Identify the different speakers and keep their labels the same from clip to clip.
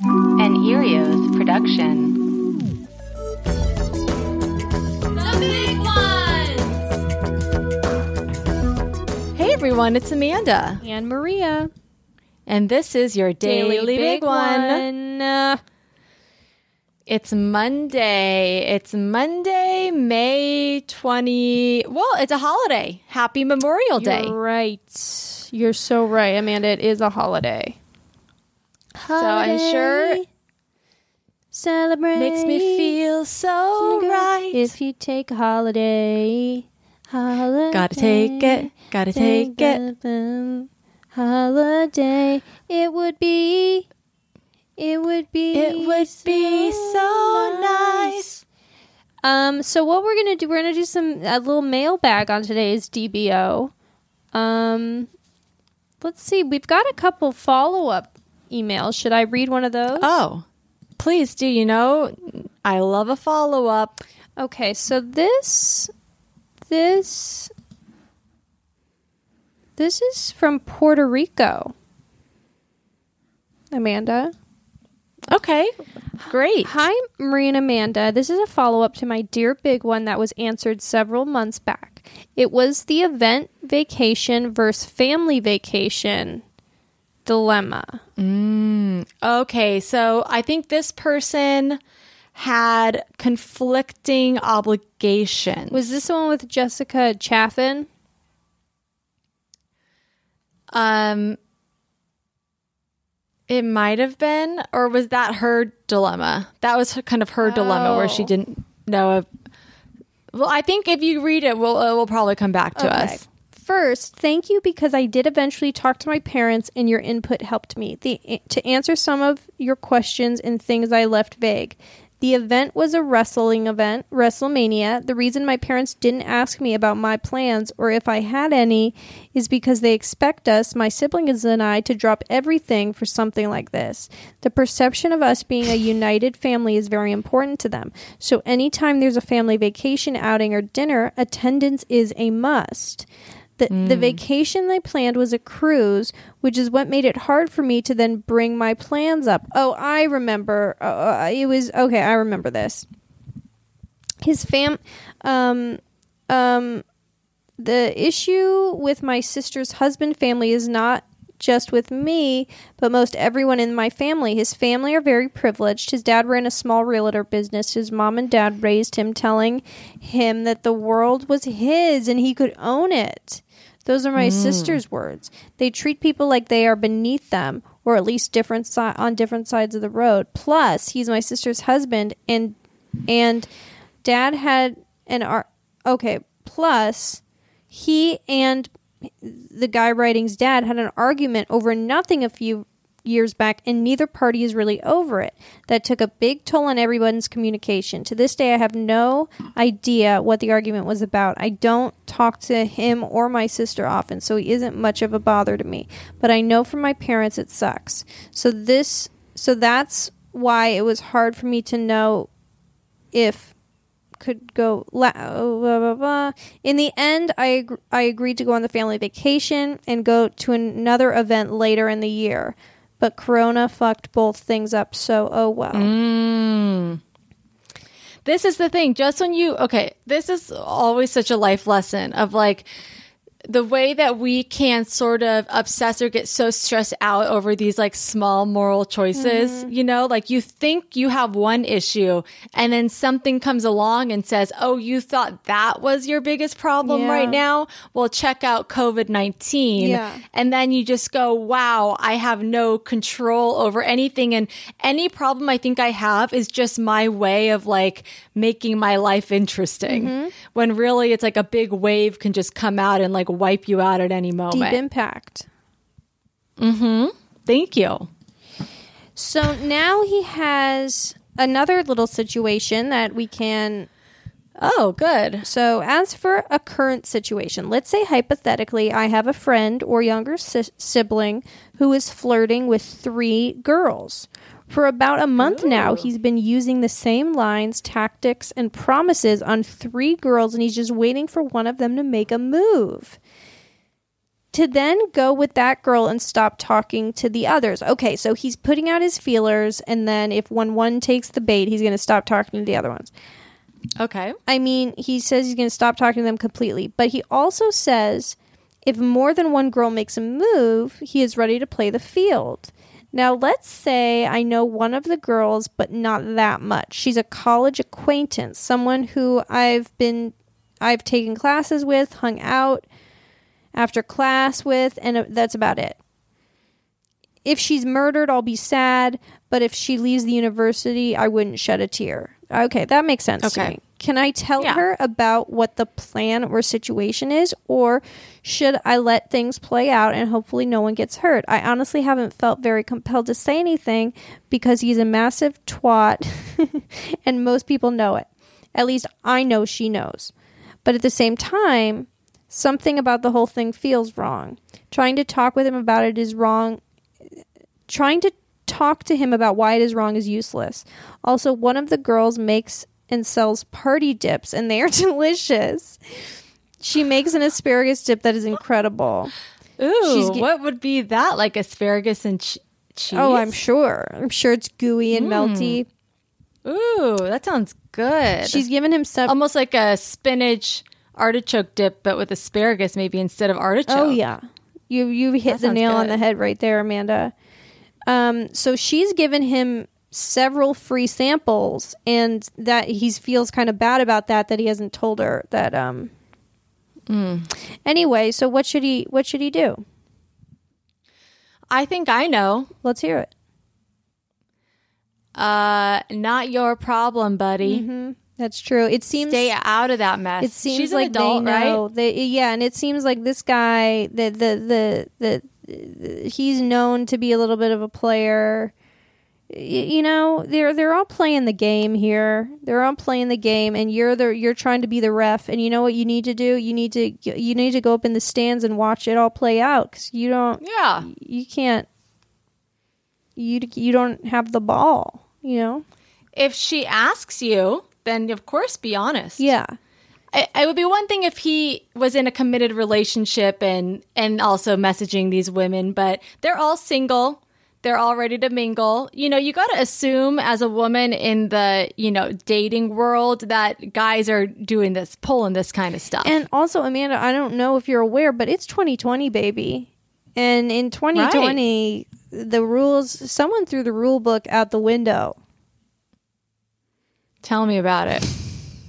Speaker 1: An Earios production.
Speaker 2: The big ones!
Speaker 3: Hey everyone, it's Amanda.
Speaker 2: And Maria.
Speaker 3: And this is your Daily, Big, One.
Speaker 2: Uh,
Speaker 3: It's Monday. It's Monday, May 20. Well, it's a holiday. Happy Memorial Day.
Speaker 2: You're right. You're so right, Amanda. It is a holiday.
Speaker 3: So I'm sure
Speaker 2: Celebrate.
Speaker 3: makes me feel so right.
Speaker 2: If you take a holiday, holiday.
Speaker 3: Gotta take it, gotta take it.
Speaker 2: Holiday. It would be. It would be.
Speaker 3: It would be so nice.
Speaker 2: Um. So what we're gonna do? We're gonna do some a little mailbag on today's DBO. Um. Let's see. We've got a couple follow up emails. Should I read one of those?
Speaker 3: Oh, please do. You know, I love a follow up.
Speaker 2: Okay, so this this this is from Puerto Rico. Amanda.
Speaker 3: Okay, great.
Speaker 2: Hi, Marie and Amanda. This is a follow up to my Dear Big One that was answered several months back. It was the event vacation versus family vacation dilemma.
Speaker 3: Okay, so I think this person had conflicting obligations.
Speaker 2: Was this the one with Jessica Chaffin?
Speaker 3: um it might have been or was that her dilemma? That was her- kind of her dilemma where she
Speaker 2: Oh.
Speaker 3: didn't know if Well, I think if you read it, we'll it will probably come back to
Speaker 2: Okay.
Speaker 3: us.
Speaker 2: First, thank you because I did eventually talk to my parents and your input helped me the, to answer some of your questions and things I left vague. The event was a wrestling event, WrestleMania. The reason my parents didn't ask me about my plans or if I had any is because they expect us, my siblings and I, to drop everything for something like this. The perception of us being a united family is very important to them. So anytime there's a family vacation, outing, or dinner, attendance is a must. The, the vacation they planned was a cruise, which is what made it hard for me to then bring my plans up. Oh, I remember. Uh, it was okay. I remember this. His fam, um, um, the issue with my sister's husband family is not just with me, but most everyone in my family. His family are very privileged. His dad ran a small realtor business. His mom and dad raised him, telling him that the world was his and he could own it. Those are my mm. sister's words. They treat people like they are beneath them, or at least different si- on different sides of the road. Plus, he's my sister's husband, and and dad had an ar- okay. Plus, he and the guy writing's dad had an argument over nothing a few years back, and neither party is really over it. That took a big toll on everyone's communication. To this day, I have no idea what the argument was about. I don't talk to him or my sister often, so he isn't much of a bother to me. But I know from my parents it sucks. So this, so that's why it was hard for me to know if could go la- uh, blah, blah, blah. in the end I ag- I agreed to go on the family vacation and go to another event later in the year but corona fucked both things up so oh well mm.
Speaker 3: This is the thing. Just when you okay, this is always such a life lesson of like the way that we can sort of obsess or get so stressed out over these like small moral choices, you know, like you think you have one issue and then something comes along and says, Oh, you thought that was your biggest problem
Speaker 2: Yeah.
Speaker 3: right now? Well, check out COVID 19.
Speaker 2: Yeah.
Speaker 3: And then you just go, wow, I have no control over anything. And any problem I think I have is just my way of like making my life interesting.
Speaker 2: Mm-hmm.
Speaker 3: When really it's like a big wave can just come out and like wipe you out at any moment.
Speaker 2: deep
Speaker 3: moment.
Speaker 2: impact mm-hmm.
Speaker 3: Thank you.
Speaker 2: So now he has another little situation that we can.
Speaker 3: Oh, good.
Speaker 2: So, as for a current situation, let's say hypothetically, I have a friend or younger si- sibling who is flirting with three girls. For about a month now, he's been using the same lines, tactics, and promises on three girls, and he's just waiting for one of them to make a move to then go with that girl and stop talking to the others. Okay, so he's putting out his feelers, and then if one one takes the bait, he's going to stop talking to the other ones.
Speaker 3: Okay.
Speaker 2: I mean, he says he's going to stop talking to them completely, but he also says if more than one girl makes a move, he is ready to play the field. Now, let's say I know one of the girls, but not that much. She's a college acquaintance, someone who I've been I've taken classes with, hung out after class with, and uh, that's about it. If she's murdered, I'll be sad, but if she leaves the university, I wouldn't shed a tear. Okay, that makes sense to
Speaker 3: Okay.
Speaker 2: Can I tell
Speaker 3: Yeah.
Speaker 2: her about what the plan or situation is, or should I let things play out and hopefully no one gets hurt? I honestly haven't felt very compelled to say anything because he's a massive twat and most people know it. At least I know she knows. But at the same time, something about the whole thing feels wrong. Trying to talk with him about it is wrong. Trying to talk to him about why it is wrong is useless. Also, one of the girls makes and sells party dips, and they are delicious. She makes an asparagus dip that is incredible.
Speaker 3: Ooh, what would be that? Like asparagus and ch- cheese?
Speaker 2: Oh, I'm sure. I'm sure it's gooey and melty.
Speaker 3: Ooh, that sounds good.
Speaker 2: She's given him some.
Speaker 3: almost like a spinach artichoke dip, but with asparagus maybe instead of artichoke.
Speaker 2: Oh yeah, you you hit
Speaker 3: That
Speaker 2: the nail on the head right there, Amanda. Um, so she's given him several free samples, and that he feels kind of bad about that that he hasn't told her that. Um.
Speaker 3: Hmm.
Speaker 2: Anyway, so what should he what should he do?
Speaker 3: I think I know.
Speaker 2: Let's hear it.
Speaker 3: Uh, not your problem, buddy.
Speaker 2: That's true. It seems
Speaker 3: Stay out of that mess.
Speaker 2: it seems
Speaker 3: She's
Speaker 2: like
Speaker 3: adult,
Speaker 2: they know.
Speaker 3: right?
Speaker 2: They, yeah, and it seems like this guy, the the the the, he's known to be a little bit of a player. You know, they're they're all playing the game here. They're all playing the game, and you're the you're trying to be the ref. And you know what you need to do? You need to you need to go up in the stands and watch it all play out because you don't
Speaker 3: Yeah.
Speaker 2: you can't you you don't have the ball. You know?
Speaker 3: If she asks you, then of course be honest.
Speaker 2: Yeah.
Speaker 3: I- It would be one thing if he was in a committed relationship and and also messaging these women, but they're all single. They're all ready to mingle. You know, you got to assume as a woman in the, you know, dating world that guys are doing this, pulling this kind of stuff.
Speaker 2: And also, Amanda, I don't know if you're aware, but it's 2020, baby. And in 2020, the rules, someone threw the rule book out the window.
Speaker 3: Tell me about it.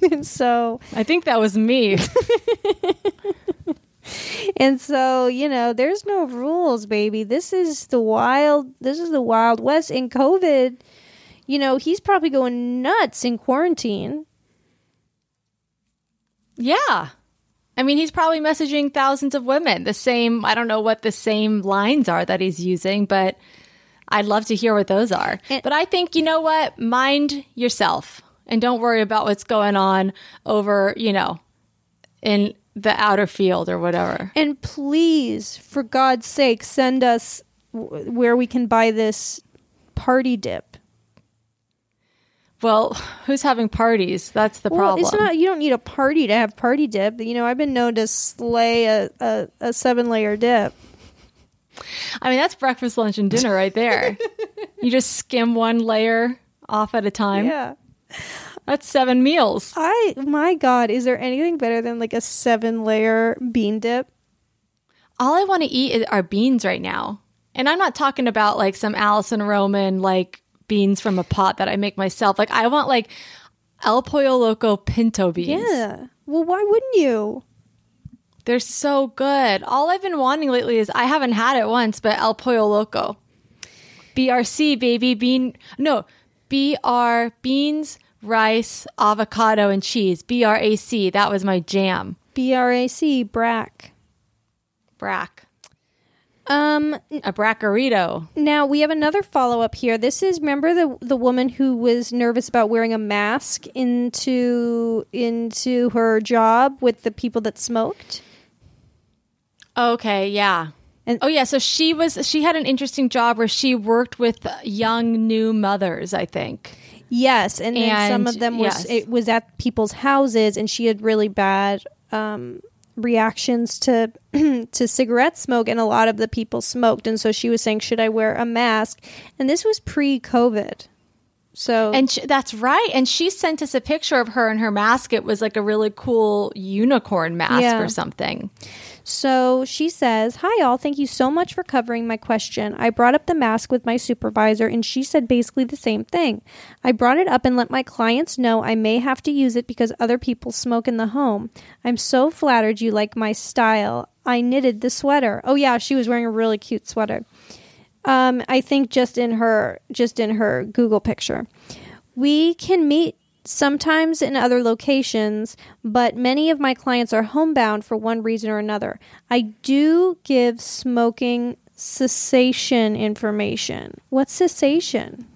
Speaker 2: and so,
Speaker 3: I think that was me.
Speaker 2: and so, you know, there's no rules, baby. This is the wild, this is the wild west. In COVID, you know, he's probably going nuts in quarantine.
Speaker 3: yeah. I mean, he's probably messaging thousands of women. The same, I don't know what the same lines are that he's using, but I'd love to hear what those are.
Speaker 2: And-
Speaker 3: but I think, you know what? Mind yourself and don't worry about what's going on over, you know, in the outer field or whatever.
Speaker 2: And please, for God's sake, send us w- where we can buy this party dip.
Speaker 3: Well, who's having parties? That's the
Speaker 2: Well,
Speaker 3: problem.
Speaker 2: it's not. You don't need a party to have party dip. You know, I've been known to slay a, a, a seven layer dip.
Speaker 3: I mean, that's breakfast, lunch, and dinner right there. you just skim one layer off at a time.
Speaker 2: Yeah.
Speaker 3: That's seven meals.
Speaker 2: I my God, is there anything better than like a seven layer bean dip?
Speaker 3: all I want to eat are beans right now. And I'm not talking about like some Alison Roman like beans from a pot that I make myself. Like I want like El Pollo Loco pinto beans.
Speaker 2: Yeah. Well, why wouldn't you?
Speaker 3: They're so good. All I've been wanting lately is I haven't had it once, but El Pollo Loco. BRC baby bean no, BR beans, rice, avocado and cheese. BRAC. That was my jam.
Speaker 2: B R A C brack.
Speaker 3: Brack.
Speaker 2: Um,
Speaker 3: A bracarito.
Speaker 2: Now we have another follow up here. This is remember the the woman who was nervous about wearing a mask into into her job with the people that smoked.
Speaker 3: Okay, yeah.
Speaker 2: And-
Speaker 3: oh yeah, so she was she had an interesting job where she worked with young new mothers, I think.
Speaker 2: Yes, and then some of them was
Speaker 3: yes.
Speaker 2: it was at people's houses, and she had really bad um, reactions to to cigarette smoke, and a lot of the people smoked, and so she was saying, "Should I wear a mask?" And this was pre-COVID, so
Speaker 3: And sh that's right. And she sent us a picture of her and her mask. It was like a really cool unicorn mask
Speaker 2: Yeah.
Speaker 3: or something.
Speaker 2: So she says, Hi, all. Thank you so much for covering my question. I brought up the mask with my supervisor, and she said basically the same thing. I brought it up and let my clients know I may have to use it because other people smoke in the home. I'm so flattered you like my style. I knitted the sweater. Oh, yeah, she was wearing a really cute sweater. Um, I think just in her just in her Google picture. We can meet sometimes in other locations, but many of my clients are homebound for one reason or another. I do give smoking cessation information. What's cessation?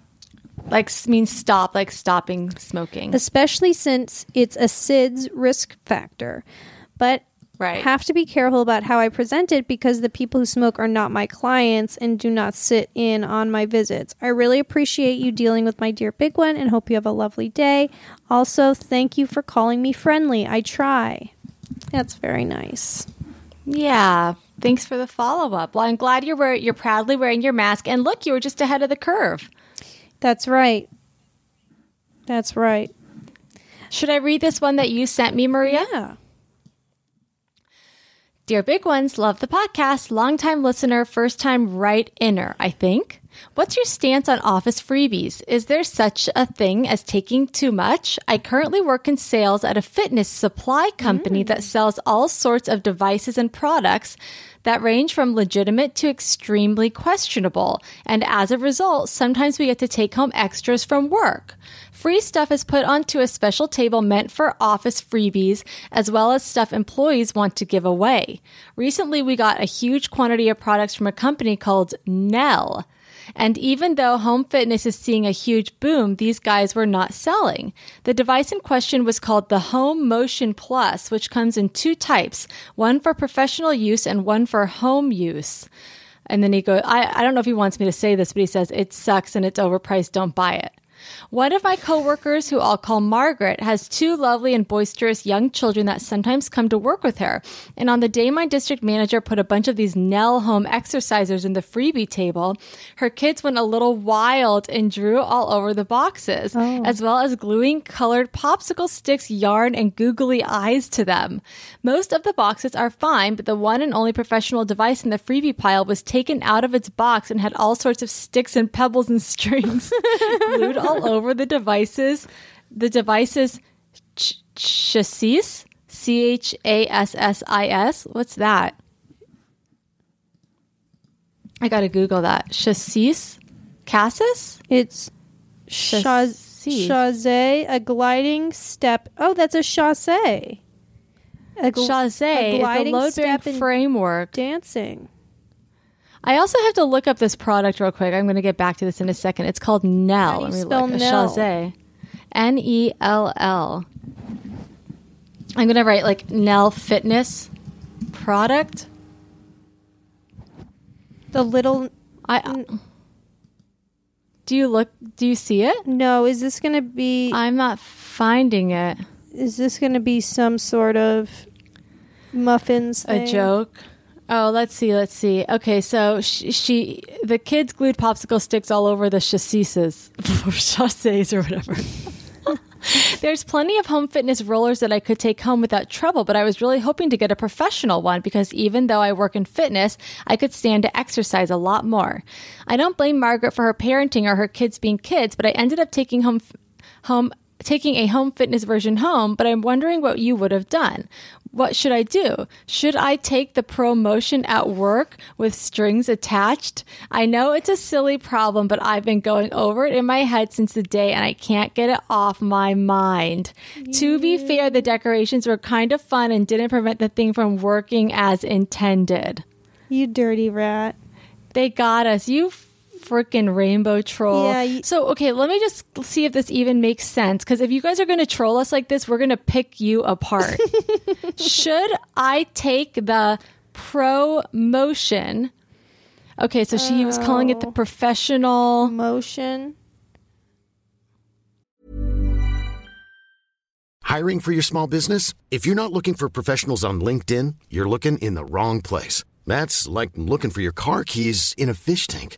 Speaker 3: Like means stop, like stopping smoking.
Speaker 2: Especially since it's a SIDS risk factor. But
Speaker 3: Right.
Speaker 2: have to be careful about how I present it because the people who smoke are not my clients and do not sit in on my visits. I really appreciate you dealing with my dear big one and hope you have a lovely day. Also, thank you for calling me friendly. I try. That's very nice.
Speaker 3: Yeah. Thanks for the follow up. Well, I'm glad you're wear- you're proudly wearing your mask. And look, you were just ahead of the curve.
Speaker 2: That's right. That's right.
Speaker 3: Should I read this one that you sent me, Maria?
Speaker 2: Yeah.
Speaker 3: Dear Big Ones, love the podcast. Longtime listener, first time right inner, I think. What's your stance on office freebies? Is there such a thing as taking too much? I currently work in sales at a fitness supply company that hmm. sells all sorts of devices and products that range from legitimate to extremely questionable. And as a result, sometimes we get to take home extras from work. Free stuff is put onto a special table meant for office freebies, as well as stuff employees want to give away. Recently, we got a huge quantity of products from a company called Nell. And even though home fitness is seeing a huge boom, these guys were not selling. The device in question was called the Home Motion Plus, which comes in two types one for professional use and one for home use. And then he goes, I, I don't know if he wants me to say this, but he says, it sucks and it's overpriced. Don't buy it. One of my coworkers, who I'll call Margaret, has two lovely and boisterous young children that sometimes come to work with her. And on the day my district manager put a bunch of these Nell home exercisers in the freebie table, her kids went a little wild and drew all over the boxes, oh. as well as gluing colored popsicle sticks, yarn, and googly eyes to them. Most of the boxes are fine, but the one and only professional device in the freebie pile was taken out of its box and had all sorts of sticks and pebbles and strings glued all over the devices. The device's ch- chassis, C H A S S I S. What's that? I gotta Google that. Chassis, Cassis.
Speaker 2: It's
Speaker 3: Chassis.
Speaker 2: chasse, a gliding step. Oh, that's a chasse. A gl-
Speaker 3: Chassis
Speaker 2: a
Speaker 3: is the
Speaker 2: gliding
Speaker 3: load bearing framework.
Speaker 2: dancing.
Speaker 3: I also have to look up this product real quick. I'm going to get back to this in a second. It's called Nell.
Speaker 2: How do you spell Nell?
Speaker 3: N E L L. I'm going to write like Nell Fitness product.
Speaker 2: The little
Speaker 3: I Do you look do you see it?
Speaker 2: no, is this going to be
Speaker 3: I'm not finding it.
Speaker 2: is this going to be some sort of muffins
Speaker 3: A joke. Oh, let's see, let's see. Okay, so she, she the kids glued popsicle sticks all over the chassises or chassis or whatever. There's plenty of home fitness rollers that I could take home without trouble, but I was really hoping to get a professional one because even though I work in fitness, I could stand to exercise a lot more. I don't blame Margaret for her parenting or her kids being kids, but I ended up taking home home taking a home fitness version home, but I'm wondering what you would have done. What should I do? Should I take the promotion at work with strings attached? I know it's a silly problem, but I've been going over it in my head since the day and I can't get it off my mind. To be fair, the decorations were kind of fun and didn't prevent the thing from working as intended.
Speaker 2: You dirty rat.
Speaker 3: They got us. You freaking rainbow troll.
Speaker 2: Yeah, you-
Speaker 3: so, okay, let me just see if this even makes sense. Because if you guys are going to troll us like this, we're going to pick you apart. Should I take the promotion? Okay, so she was calling it the oh. professional.
Speaker 2: Motion.
Speaker 4: Hiring for your small business? If you're not looking for professionals on LinkedIn, you're looking in the wrong place. That's like looking for your car keys in a fish tank.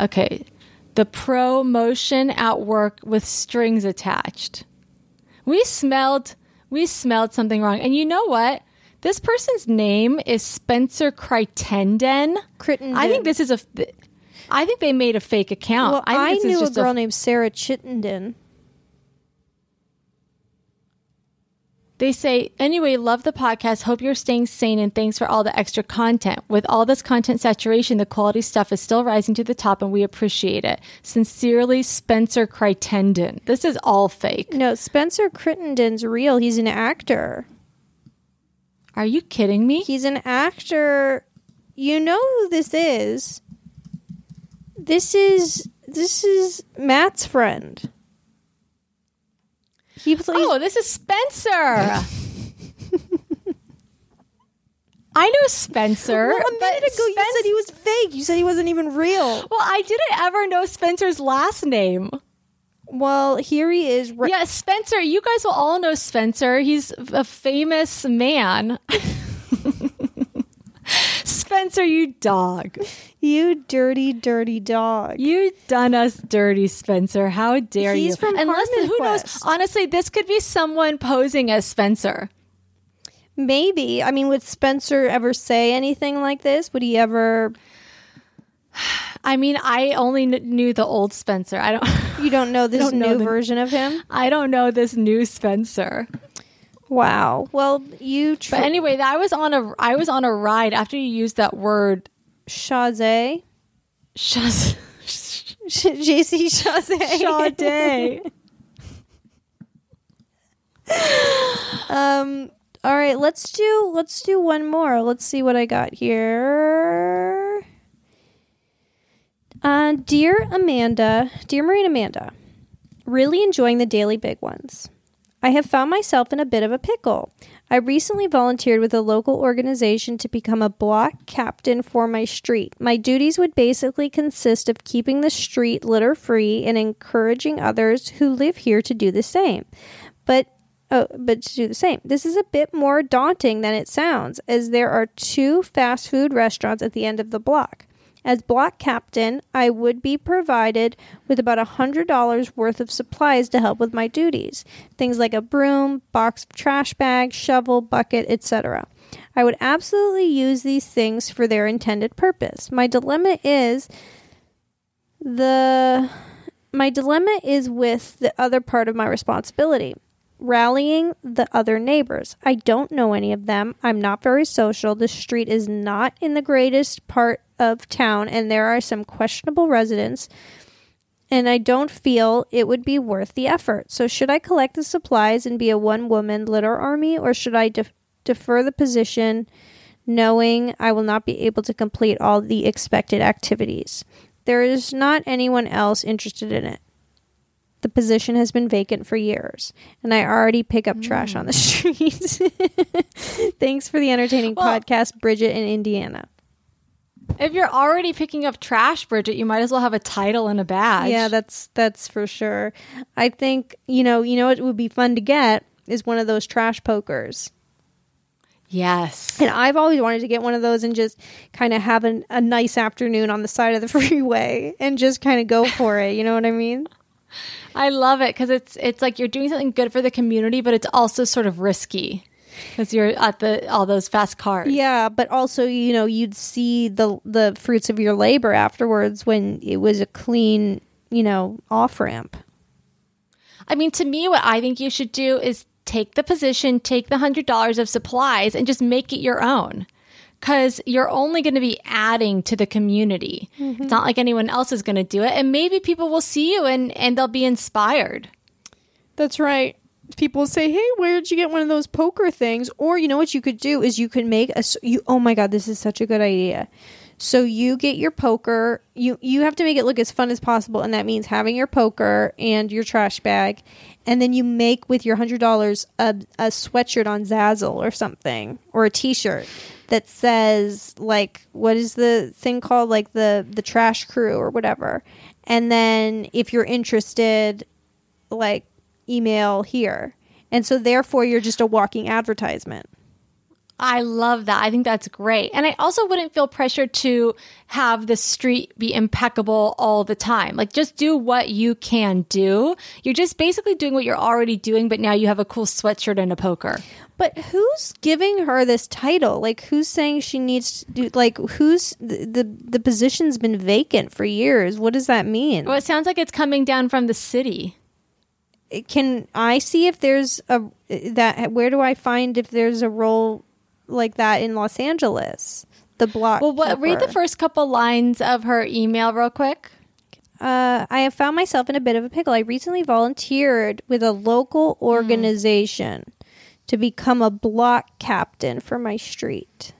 Speaker 3: Okay, the Pro Motion at work with strings attached. We smelled. We smelled something wrong. And you know what? This person's name is Spencer Crittenden.
Speaker 2: Crittenden.
Speaker 3: I think this is a. I think they made a fake account.
Speaker 2: Well,
Speaker 3: I,
Speaker 2: I, knew a girl named Sarah Chittenden.
Speaker 3: They say, anyway, love the podcast. Hope you're staying sane and thanks for all the extra content. With all this content saturation, the quality stuff is still rising to the top and we appreciate it. Sincerely, Spencer Crittenden. This is all fake.
Speaker 2: No, Spencer Crittenden's real. He's an actor.
Speaker 3: Are you kidding me?
Speaker 2: He's an actor. You know who this is? This is this is Matt's friend. He plays.
Speaker 3: Oh, this is Spencer. I know Spencer.
Speaker 2: well, a minute ago you said he was fake. You said he wasn't even real.
Speaker 3: Well, I didn't ever know Spencer's last name.
Speaker 2: Well, here he is. Right-
Speaker 3: Yeah, Spencer. You guys will all know Spencer. He's a famous man. Spencer, you dog.
Speaker 2: You dirty, dirty dog.
Speaker 3: You done us dirty, Spencer. How dare you?
Speaker 2: He's from
Speaker 3: Unless
Speaker 2: Harmon
Speaker 3: who knows? Honestly, this could be someone posing as Spencer.
Speaker 2: Maybe. I mean, would Spencer ever say anything like this? Would he ever?
Speaker 3: I mean, I only kn- knew the old Spencer. I don't.
Speaker 2: You don't know this
Speaker 3: Don't know
Speaker 2: new
Speaker 3: the-
Speaker 2: version of him.
Speaker 3: I don't know this new Spencer.
Speaker 2: Wow. Well, you. Tr-
Speaker 3: But anyway, I was on a I was on a ride after you used that word.
Speaker 2: Shazay.
Speaker 3: Shaz-
Speaker 2: JC Shazay.
Speaker 3: Sade.
Speaker 2: Um. All right. Let's do. Let's do one more. Let's see what I got here. Uh, dear Amanda, dear Marie and Amanda, really enjoying the daily big ones. I have found myself in a bit of a pickle. I recently volunteered with a local organization to become a block captain for my street. My duties would basically consist of keeping the street litter free and encouraging others who live here to do the same. But Oh, but to do the same. This is a bit more daunting than it sounds, as there are two fast food restaurants at the end of the block. As block captain, I would be provided with about a $100 worth of supplies to help with my duties. Things like a broom, box of trash bag, shovel, bucket, etc. I would absolutely use these things for their intended purpose. My dilemma is the my dilemma is with the other part of my responsibility rallying the other neighbors. I don't know any of them. I'm not very social. The street is not in the greatest part of town, and there are some questionable residents. And I don't feel it would be worth the effort. So, should I collect the supplies and be a one woman litter army, or should I def- defer the position knowing I will not be able to complete all the expected activities? There is not anyone else interested in it the position has been vacant for years and i already pick up trash on the mm. streets. Thanks for the entertaining
Speaker 3: Well-
Speaker 2: podcast bridget in indiana.
Speaker 3: if you're already picking up trash, Bridget, you might as well have a title and a badge.
Speaker 2: yeah that's that's for sure. I think you know you know what would be fun to get is one of those trash pokers.
Speaker 3: Yes.
Speaker 2: and i've always wanted to get one of those and just kind of have an, a nice afternoon on the side of the freeway and just kind of go for it you know what i mean
Speaker 3: I love it because it's it's like you're doing something good for the community, but it's also sort of risky. because you're at the all those fast cars.
Speaker 2: Yeah, but also, you know, you'd see the the fruits of your labor afterwards when it was a clean, you know, off ramp.
Speaker 3: I mean, to me, what I think you should do is take the position, take the hundred dollars of supplies, and just make it your own. Because you're only going to be adding to the community. Mm-hmm. It's not like anyone else is going to do it, and maybe people will see you and and they'll be inspired.
Speaker 2: That's right. People say, "Hey, where'd you get one of those poker things?" Or you know what you could do is you could make a you. Oh my god, this is such a good idea. So you get your poker. You you have to make it look as fun as possible, and that means having your poker and your trash bag, and then you make with your hundred dollars a a sweatshirt on Zazzle or something, or a T-shirt that says like what is the thing called like the the trash crew or whatever. And then if you're interested, like email here. And so therefore you're just a walking advertisement.
Speaker 3: I love that. I think that's great. And I also wouldn't feel pressured to have the street be impeccable all the time. Like just do what you can do. You're just basically doing what you're already doing, but now you have a cool sweatshirt and a poker.
Speaker 2: But who's giving her this title? Like who's saying she needs to do like who's the the, the position's been vacant for years. What does that mean?
Speaker 3: Well, it sounds like it's coming down from the city.
Speaker 2: Can I see if there's a that where do I find if there's a role like that in Los Angeles? The block.
Speaker 3: Well, what, read the first couple lines of her email real quick.
Speaker 2: Uh, I have found myself in a bit of a pickle. I recently volunteered with a local
Speaker 3: Hmm.
Speaker 2: organization to become a block captain for my street.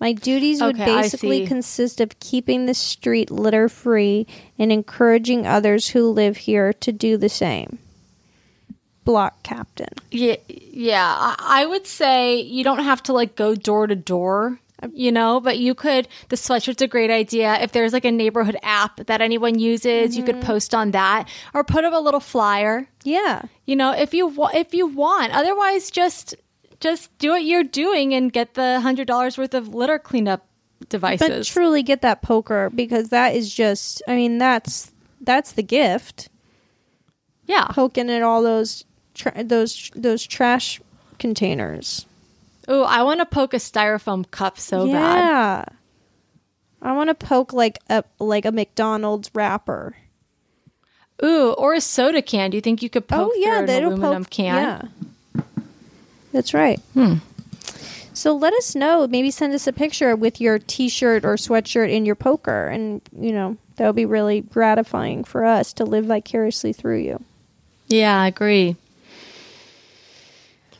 Speaker 2: My duties would
Speaker 3: Okay,
Speaker 2: basically consist of keeping the street litter free and encouraging others who live here to do the same. Block captain.
Speaker 3: Yeah, yeah. I I would say you don't have to like go door to door, you know, but you could. The sweatshirt's a great idea. If there's like a neighborhood app that anyone uses, you could mm-hmm. post on that or put up a little flyer.
Speaker 2: Yeah.
Speaker 3: You know, if you wa- if you want. Otherwise, just just do what you're doing and get the hundred dollars worth of litter cleanup devices.
Speaker 2: But truly get that poker because that is just I mean that's that's the gift.
Speaker 3: yeah.
Speaker 2: poking at all those tra- those those trash containers.
Speaker 3: Oh, I want to poke a styrofoam cup so bad.
Speaker 2: yeah. I want to poke like a like a McDonald's wrapper.
Speaker 3: Ooh, or a soda can. Do you think you could oh, poke through an aluminum
Speaker 2: poke-
Speaker 3: can?
Speaker 2: Yeah. That's right. Hmm. So let us know. Maybe send us a picture with your T-shirt or sweatshirt in your poker, and you know that would be really gratifying for us to live vicariously through you.
Speaker 3: Yeah, I agree.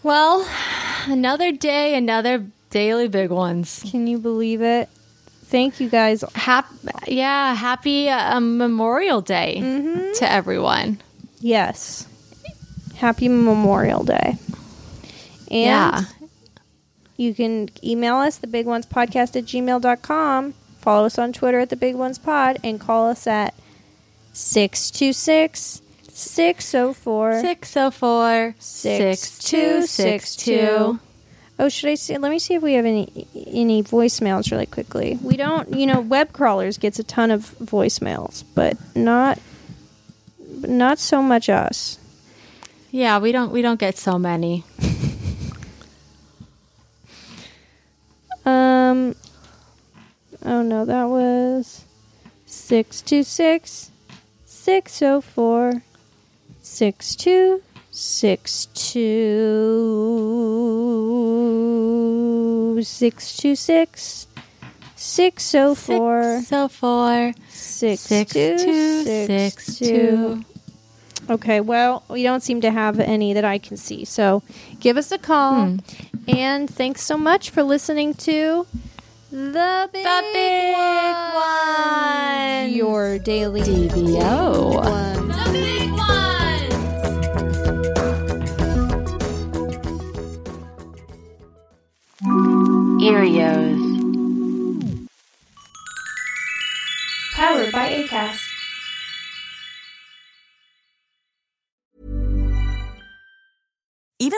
Speaker 3: Well, another day, another daily big ones.
Speaker 2: Can you believe it? Thank you guys.
Speaker 3: Hap- yeah, happy uh, Memorial Day to everyone.
Speaker 2: Yes. Happy Memorial Day. And
Speaker 3: Yeah.
Speaker 2: you can email us, the big ones podcast at gmail.com. Follow us on Twitter at the big ones pod and call us at 626 604
Speaker 3: 604 6262.
Speaker 2: Oh, should I see? Let me see if we have any any voicemails really quickly. We don't, you know, web crawlers gets a ton of voicemails, but not not so much us.
Speaker 3: Yeah, we don't we don't get so many.
Speaker 2: Um. Oh no, that was six two six six four six two six two six two six six zero four
Speaker 3: 604
Speaker 2: six two six two. Okay, well, we don't seem to have any that I can see. So give us a call. Hmm. And thanks so much for listening to The Big,
Speaker 3: The Big
Speaker 2: Ones. Your daily DBO.